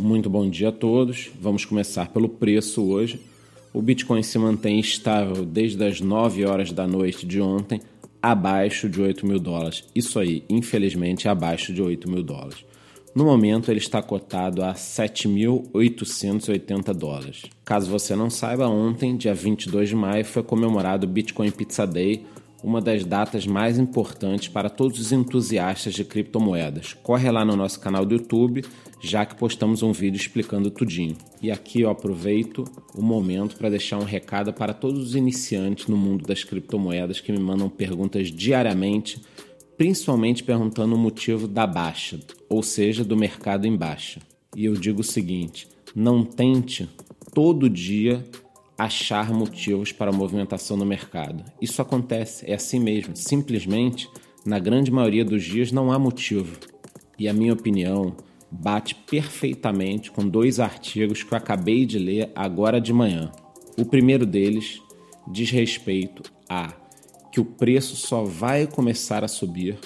Muito bom dia a todos. Vamos começar pelo preço hoje. O Bitcoin se mantém estável desde as 9 horas da noite de ontem, abaixo de 8 mil dólares. Isso aí, infelizmente, abaixo de 8 mil dólares. No momento, ele está cotado a 7.880 dólares. Caso você não saiba, ontem, dia 22 de maio, foi comemorado o Bitcoin Pizza Day, uma das datas mais importantes para todos os entusiastas de criptomoedas. Corre lá no nosso canal do YouTube, já que postamos um vídeo explicando tudinho. E aqui eu aproveito o momento para deixar um recado para todos os iniciantes no mundo das criptomoedas que me mandam perguntas diariamente, principalmente perguntando o motivo da baixa, ou seja, do mercado em baixa. E eu digo o seguinte: não tente todo dia achar motivos para movimentação no mercado. Isso acontece, é assim mesmo. Simplesmente, na grande maioria dos dias, não há motivo. E a minha opinião bate perfeitamente com dois artigos que eu acabei de ler agora de manhã. O primeiro deles diz respeito a que o preço só vai começar a subir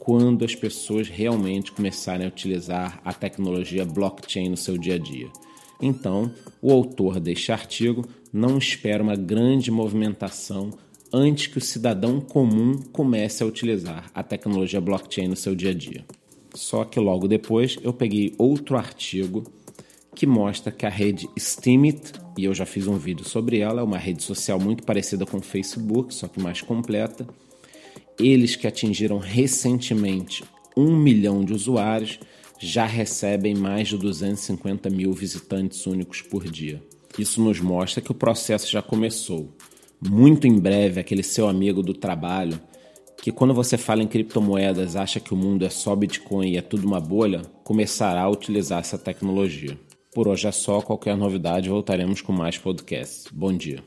quando as pessoas realmente começarem a utilizar a tecnologia blockchain no seu dia a dia. Então, o autor deste artigo não espera uma grande movimentação antes que o cidadão comum comece a utilizar a tecnologia blockchain no seu dia a dia. Só que logo depois eu peguei outro artigo que mostra que a rede Steemit, e eu já fiz um vídeo sobre ela, é uma rede social muito parecida com o Facebook, só que mais completa. Eles que atingiram recentemente um milhão de usuários já recebem mais de 250 mil visitantes únicos por dia. Isso nos mostra que o processo já começou. Muito em breve, aquele seu amigo do trabalho que quando você fala em criptomoedas acha que o mundo é só Bitcoin e é tudo uma bolha, começará a utilizar essa tecnologia. Por hoje é só, qualquer novidade voltaremos com mais podcasts. Bom dia.